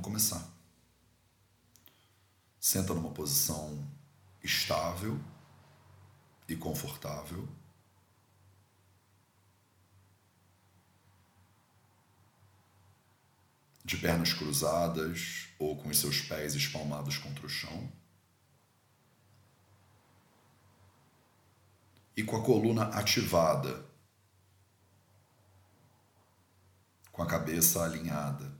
vamos começar. Senta numa posição estável e confortável. De pernas cruzadas ou com os seus pés espalmados contra o chão. E com a coluna ativada, com a cabeça alinhada.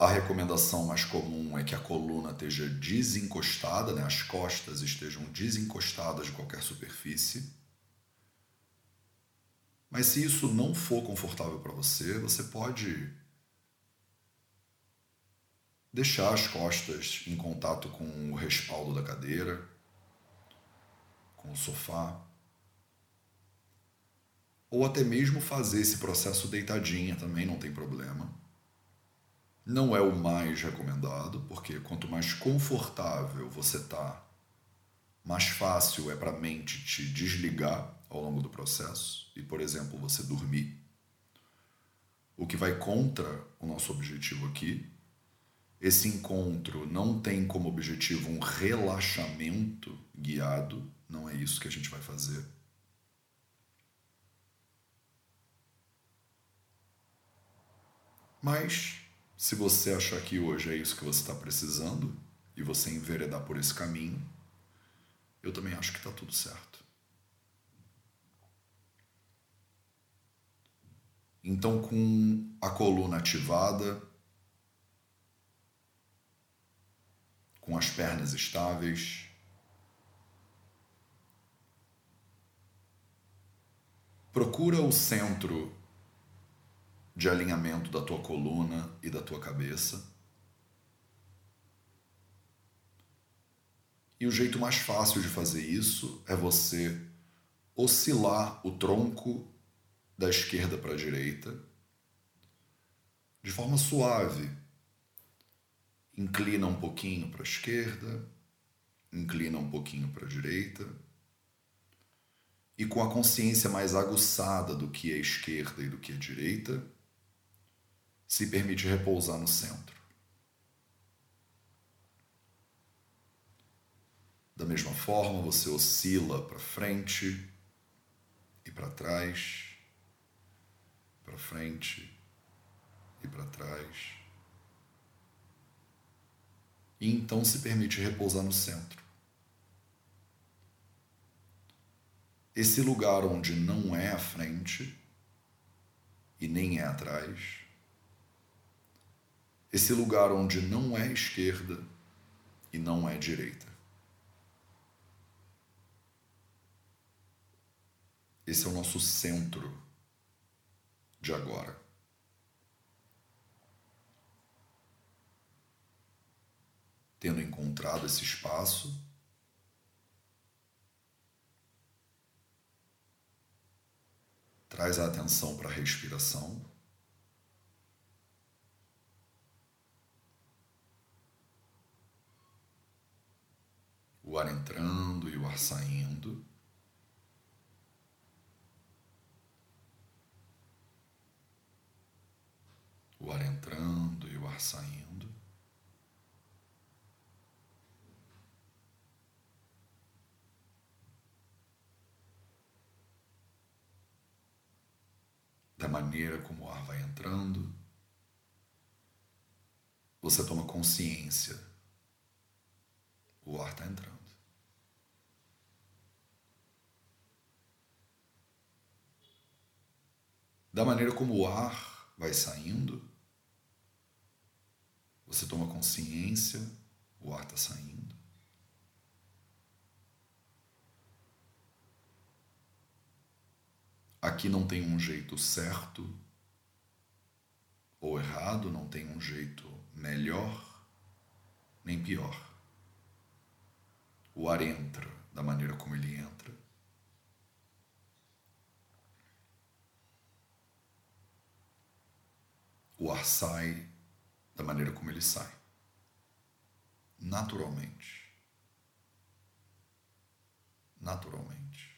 A recomendação mais comum é que a coluna esteja desencostada, né? as costas estejam desencostadas de qualquer superfície. Mas se isso não for confortável para você, você pode deixar as costas em contato com o respaldo da cadeira, com o sofá, ou até mesmo fazer esse processo deitadinha também não tem problema. Não é o mais recomendado, porque quanto mais confortável você está, mais fácil é para a mente te desligar ao longo do processo e, por exemplo, você dormir. O que vai contra o nosso objetivo aqui. Esse encontro não tem como objetivo um relaxamento guiado, não é isso que a gente vai fazer. Mas se você achar que hoje é isso que você está precisando e você enveredar por esse caminho, eu também acho que está tudo certo. Então, com a coluna ativada, com as pernas estáveis, procura o centro de alinhamento da tua coluna e da tua cabeça. E o jeito mais fácil de fazer isso é você oscilar o tronco da esquerda para a direita de forma suave. Inclina um pouquinho para a esquerda, inclina um pouquinho para a direita. E com a consciência mais aguçada do que é esquerda e do que é direita, se permite repousar no centro. Da mesma forma, você oscila para frente e para trás, para frente e para trás. E então se permite repousar no centro. Esse lugar onde não é a frente e nem é atrás esse lugar onde não é esquerda e não é direita. Esse é o nosso centro de agora. Tendo encontrado esse espaço, traz a atenção para a respiração. O ar entrando e o ar saindo. O ar entrando e o ar saindo. Da maneira como o ar vai entrando, você toma consciência. O ar está entrando. Da maneira como o ar vai saindo, você toma consciência, o ar está saindo. Aqui não tem um jeito certo ou errado, não tem um jeito melhor nem pior. O ar entra da maneira como ele entra. o ar sai da maneira como ele sai. Naturalmente. Naturalmente.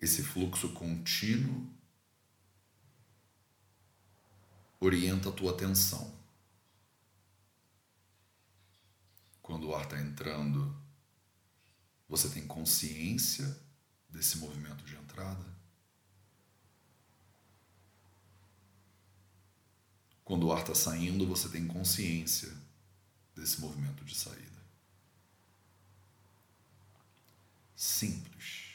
Esse fluxo contínuo orienta a tua atenção. Quando o ar está entrando, você tem consciência desse movimento de entrada? Quando o ar está saindo, você tem consciência desse movimento de saída. Simples.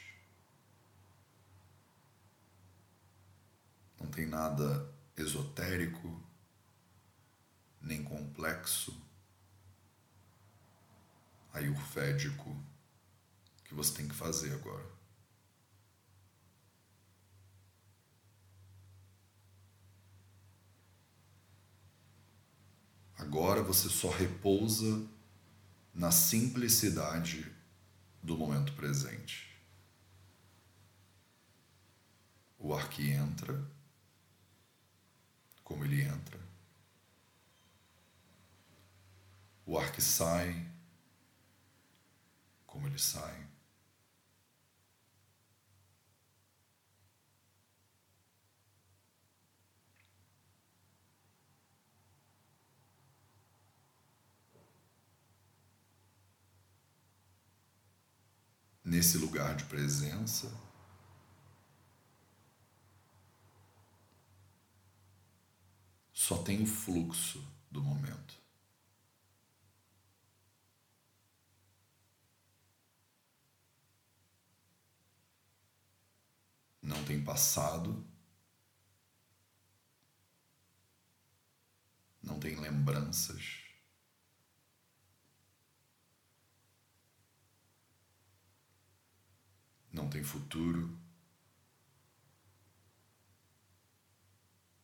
Não tem nada esotérico, nem complexo, ayurvédico que você tem que fazer agora. Agora você só repousa na simplicidade do momento presente. O ar que entra, como ele entra. O ar que sai, como ele sai. nesse lugar de presença. Só tem o fluxo do momento. Não tem passado, não tem lembranças. não tem futuro,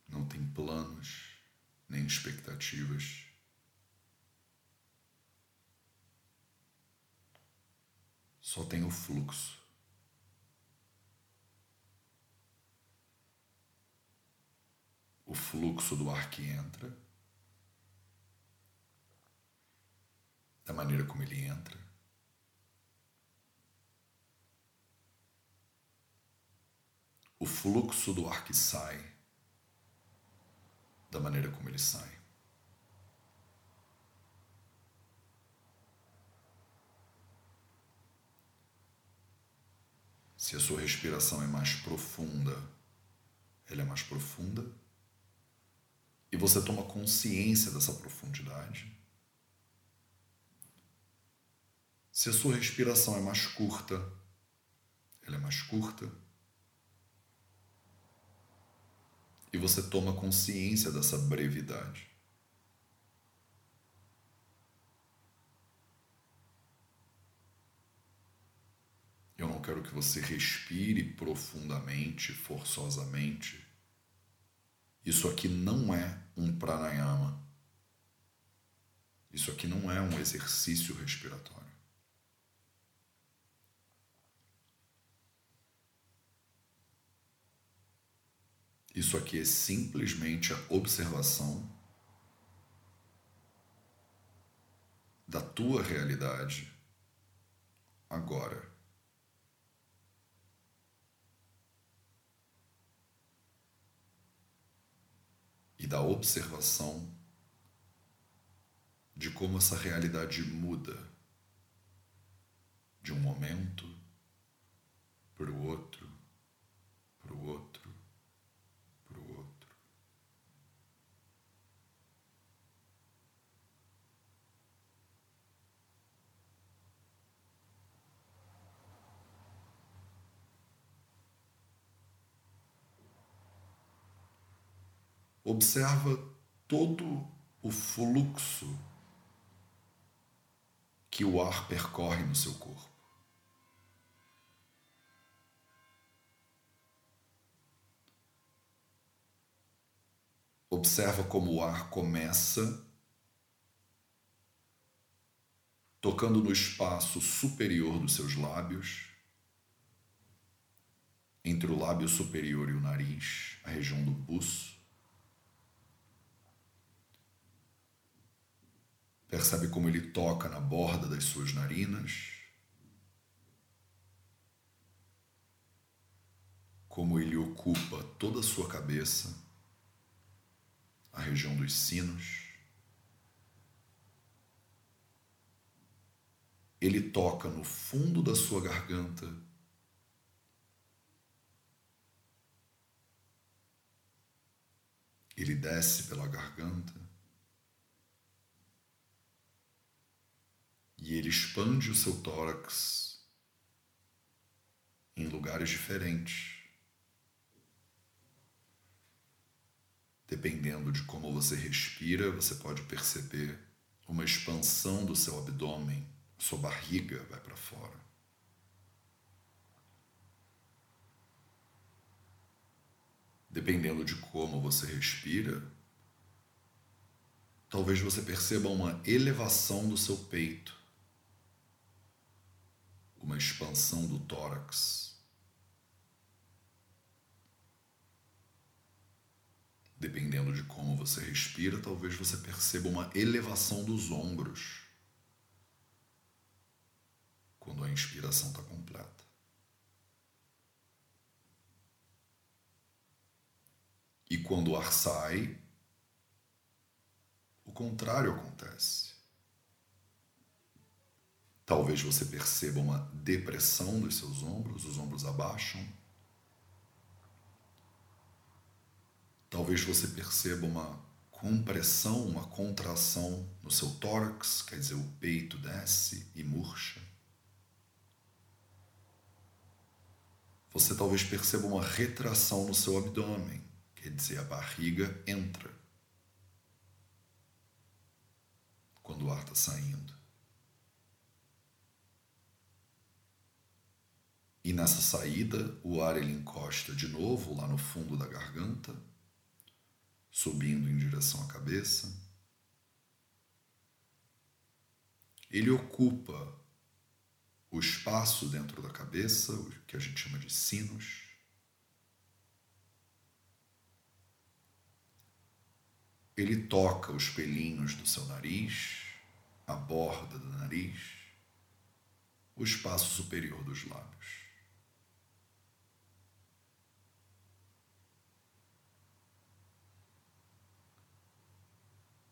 não tem planos nem expectativas. Só tem o fluxo. O fluxo do ar que entra, da maneira como ele entra, o fluxo do ar que sai, da maneira como ele sai. Se a sua respiração é mais profunda, ela é mais profunda, e você toma consciência dessa profundidade. Se a sua respiração é mais curta, ela é mais curta. e você toma consciência dessa brevidade. Eu não quero que você respire profundamente, forçosamente. Isso aqui não é um pranayama. Isso aqui não é um exercício respiratório. Isso aqui é simplesmente a observação da tua realidade agora. E da observação de como essa realidade muda de um momento para o outro, para o outro. Observa todo o fluxo que o ar percorre no seu corpo. Observa como o ar começa tocando no espaço superior dos seus lábios, entre o lábio superior e o nariz, a região do buço. Percebe como ele toca na borda das suas narinas. como ele ocupa toda a sua cabeça, a região dos sinos. Ele toca no fundo da sua garganta. Ele desce pela garganta. E ele expande o seu tórax em lugares diferentes. Dependendo de como você respira, você pode perceber uma expansão do seu abdômen, sua barriga vai para fora. Dependendo de como você respira, talvez você perceba uma elevação do seu peito uma expansão do tórax. Dependendo de como você respira, talvez você perceba uma elevação dos ombros quando a inspiração está completa. E quando o ar sai, o contrário acontece. Talvez você perceba uma depressão dos seus ombros, os ombros abaixam. Talvez você perceba uma compressão, uma contração no seu tórax, quer dizer, o peito desce e murcha. Você talvez perceba uma retração no seu abdômen, quer dizer, a barriga entra quando o ar está saindo. E nessa saída, o ar ele encosta de novo lá no fundo da garganta, subindo em direção à cabeça. Ele ocupa o espaço dentro da cabeça, o que a gente chama de sinos. Ele toca os pelinhos do seu nariz, a borda do nariz, o espaço superior dos lábios.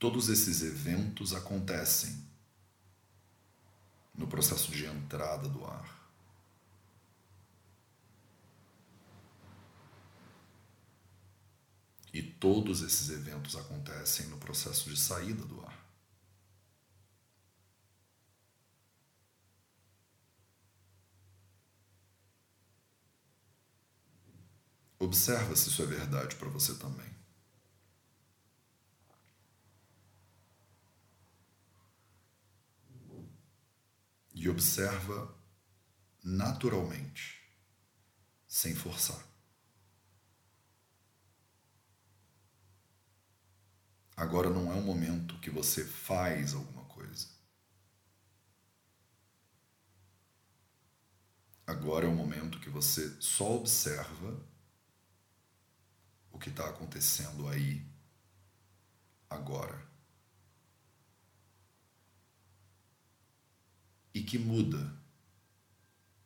Todos esses eventos acontecem no processo de entrada do ar. E todos esses eventos acontecem no processo de saída do ar. Observa se isso é verdade para você também. E observa naturalmente, sem forçar. Agora não é um momento que você faz alguma coisa. Agora é o momento que você só observa o que está acontecendo aí, agora. E que muda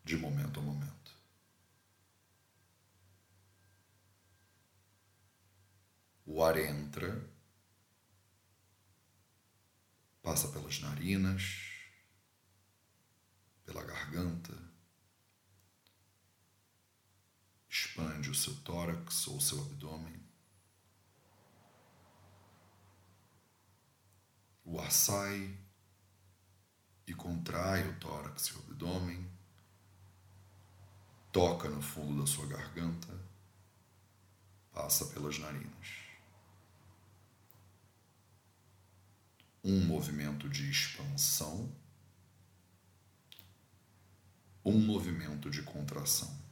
de momento a momento. O ar entra, passa pelas narinas, pela garganta, expande o seu tórax ou seu abdômen. O ar sai e contrai o tórax e o abdômen, toca no fundo da sua garganta, passa pelas narinas. Um movimento de expansão, um movimento de contração.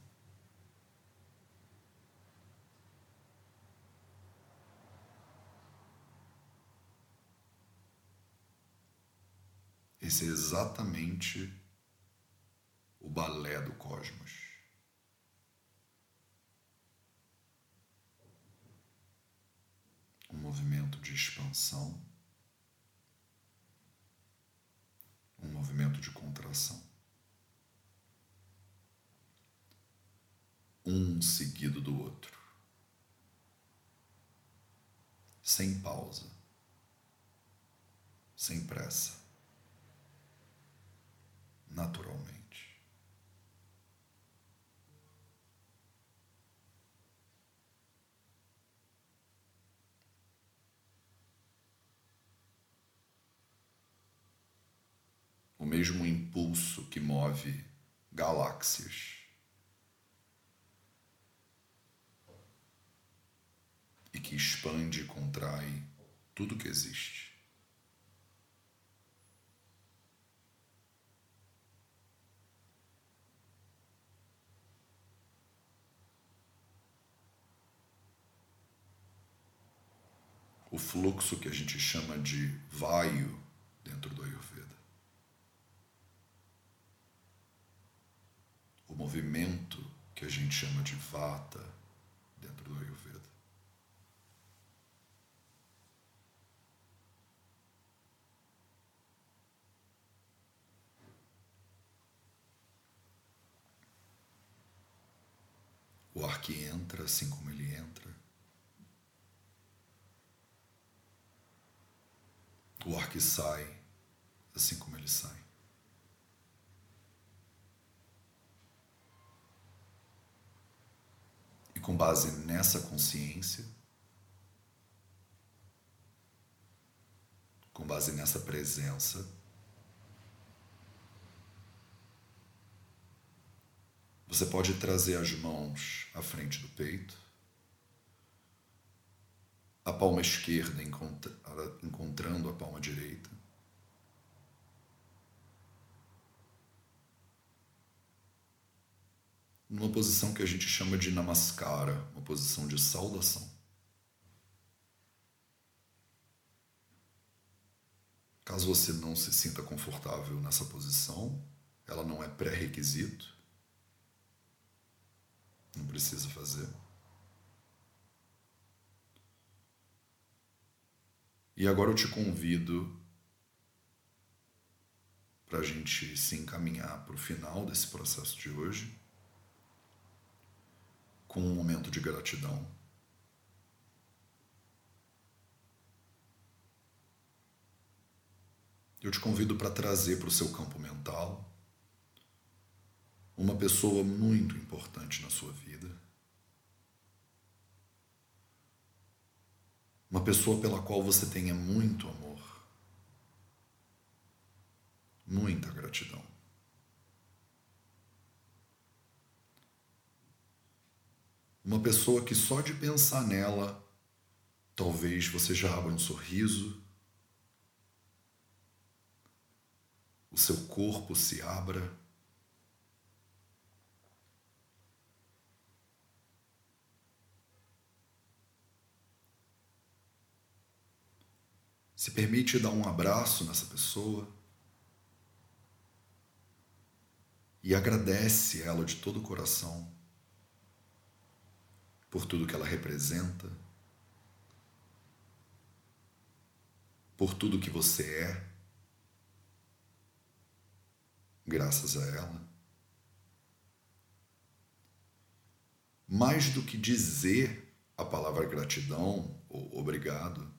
Esse é exatamente o balé do cosmos. Um movimento de expansão, um movimento de contração. um seguido do outro, sem pausa, sem pressa, naturalmente. o mesmo impulso que move galáxias. E que expande e contrai tudo que existe. O fluxo que a gente chama de vaio dentro do Ayurveda. o movimento que a gente chama de vata dentro do Ayurveda. O ar que entra, assim como ele entra. O ar que sai, assim como ele sai. com base nessa consciência, com base nessa presença, você pode trazer as mãos à frente do peito, a palma esquerda encontrando a palma direita. numa posição que a gente chama de namaskara, uma posição de saudação. Caso você não se sinta confortável nessa posição, ela não é pré-requisito, não precisa fazer. E agora eu te convido para a gente se encaminhar para o final desse processo de hoje com um momento de gratidão. Eu te convido para trazer para o seu campo mental uma pessoa muito importante na sua vida. Uma pessoa pela qual você tenha muito amor, muita gratidão. Uma pessoa que só de pensar nela, talvez você já abra um sorriso, o seu corpo se abra. Se permite dar um abraço nessa pessoa e agradece ela de todo o coração por tudo que ela representa, por tudo que você é, graças a ela. Mais do que dizer a palavra gratidão ou obrigado,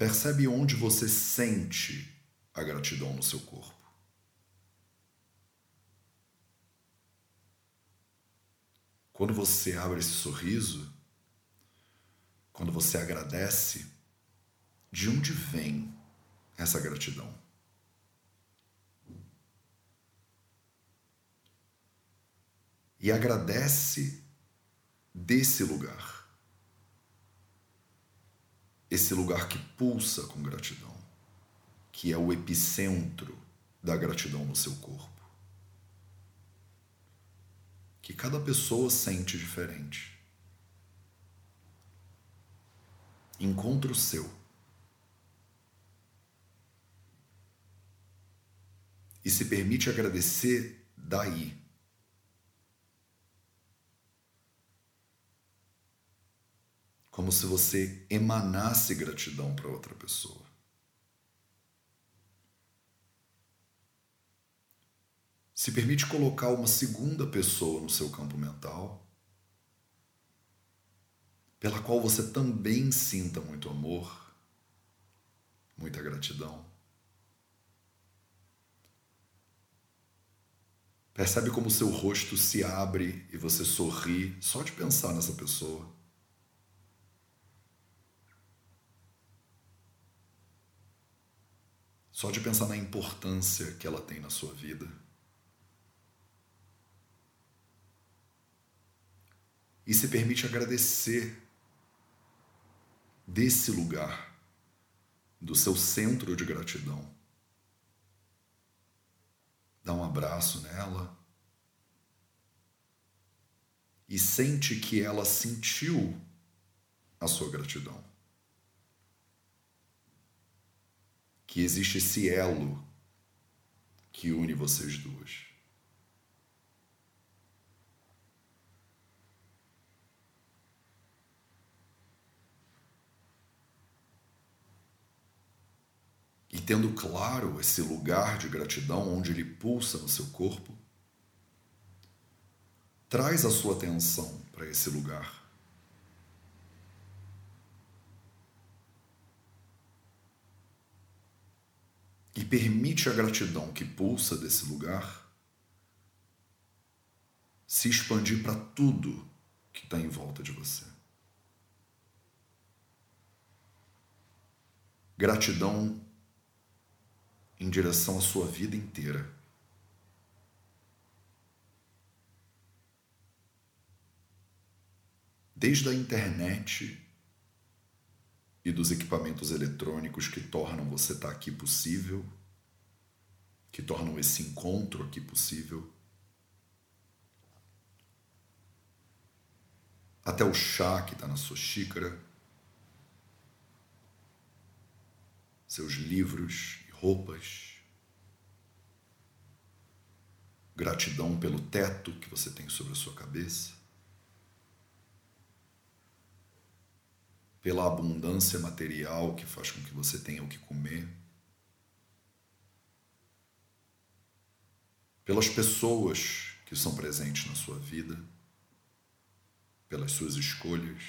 percebe onde você sente a gratidão no seu corpo. Quando você abre esse sorriso, quando você agradece, de onde vem essa gratidão? E agradece desse lugar. Esse lugar que pulsa com gratidão, que é o epicentro da gratidão no seu corpo que cada pessoa sente diferente. Encontre o seu. E se permite agradecer daí. Como se você emanasse gratidão para outra pessoa. Se permite colocar uma segunda pessoa no seu campo mental, pela qual você também sinta muito amor, muita gratidão. Percebe como seu rosto se abre e você sorri só de pensar nessa pessoa. Só de pensar na importância que ela tem na sua vida. E se permite agradecer desse lugar, do seu centro de gratidão dá um abraço nela e sente que ela sentiu a sua gratidão. Que existe esse elo que une vocês duas. e tendo claro esse lugar de gratidão onde ele pulsa no seu corpo, traz a sua atenção para esse lugar. E permite a gratidão que pulsa desse lugar se expandir para tudo que está em volta de você. Gratidão em direção à sua vida inteira. Desde a internet e dos equipamentos eletrônicos que tornam você estar aqui possível, que tornam esse encontro aqui possível, até o chá que está na sua xícara, seus livros roupas, gratidão pelo teto que você tem sobre a sua cabeça, pela abundância material que faz com que você tenha o que comer, pelas pessoas que são presentes na sua vida, pelas suas escolhas.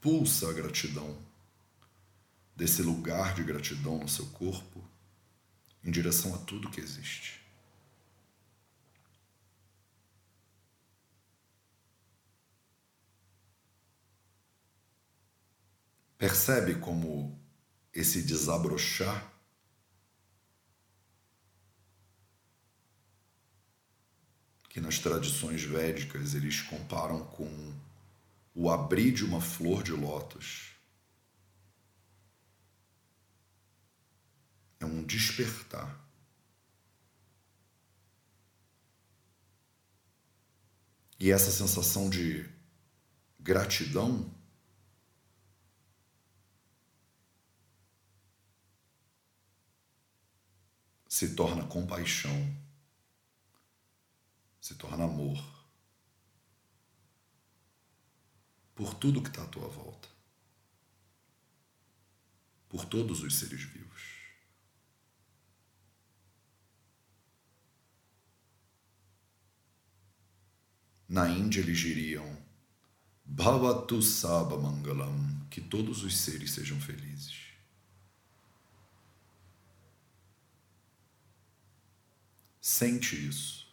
Pulsa a gratidão desse lugar de gratidão no seu corpo em direção a tudo que existe. Percebe como esse desabrochar que nas tradições védicas eles comparam com o abrir de uma flor de lótus. é um despertar. E essa sensação de gratidão se torna compaixão, se torna amor por tudo que está à tua volta, por todos os seres vivos. Na Índia eles diriam Bhavatu Sabha Mangalam, que todos os seres sejam felizes. Sente isso,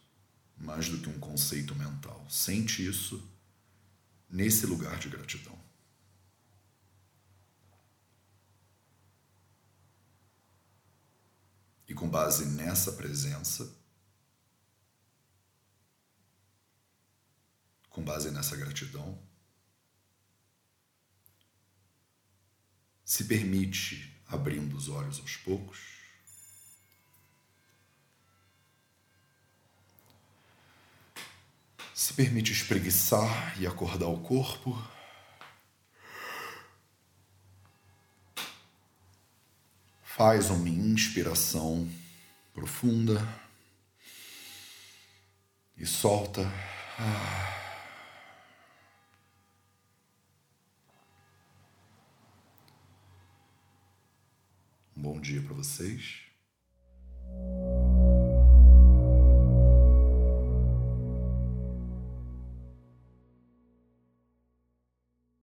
mais do que um conceito mental. Sente isso nesse lugar de gratidão. E com base nessa presença, com base nessa gratidão, se permite abrindo os olhos aos poucos. Se permite espreguiçar e acordar o corpo. Faz uma inspiração profunda e solta. Um bom dia para vocês.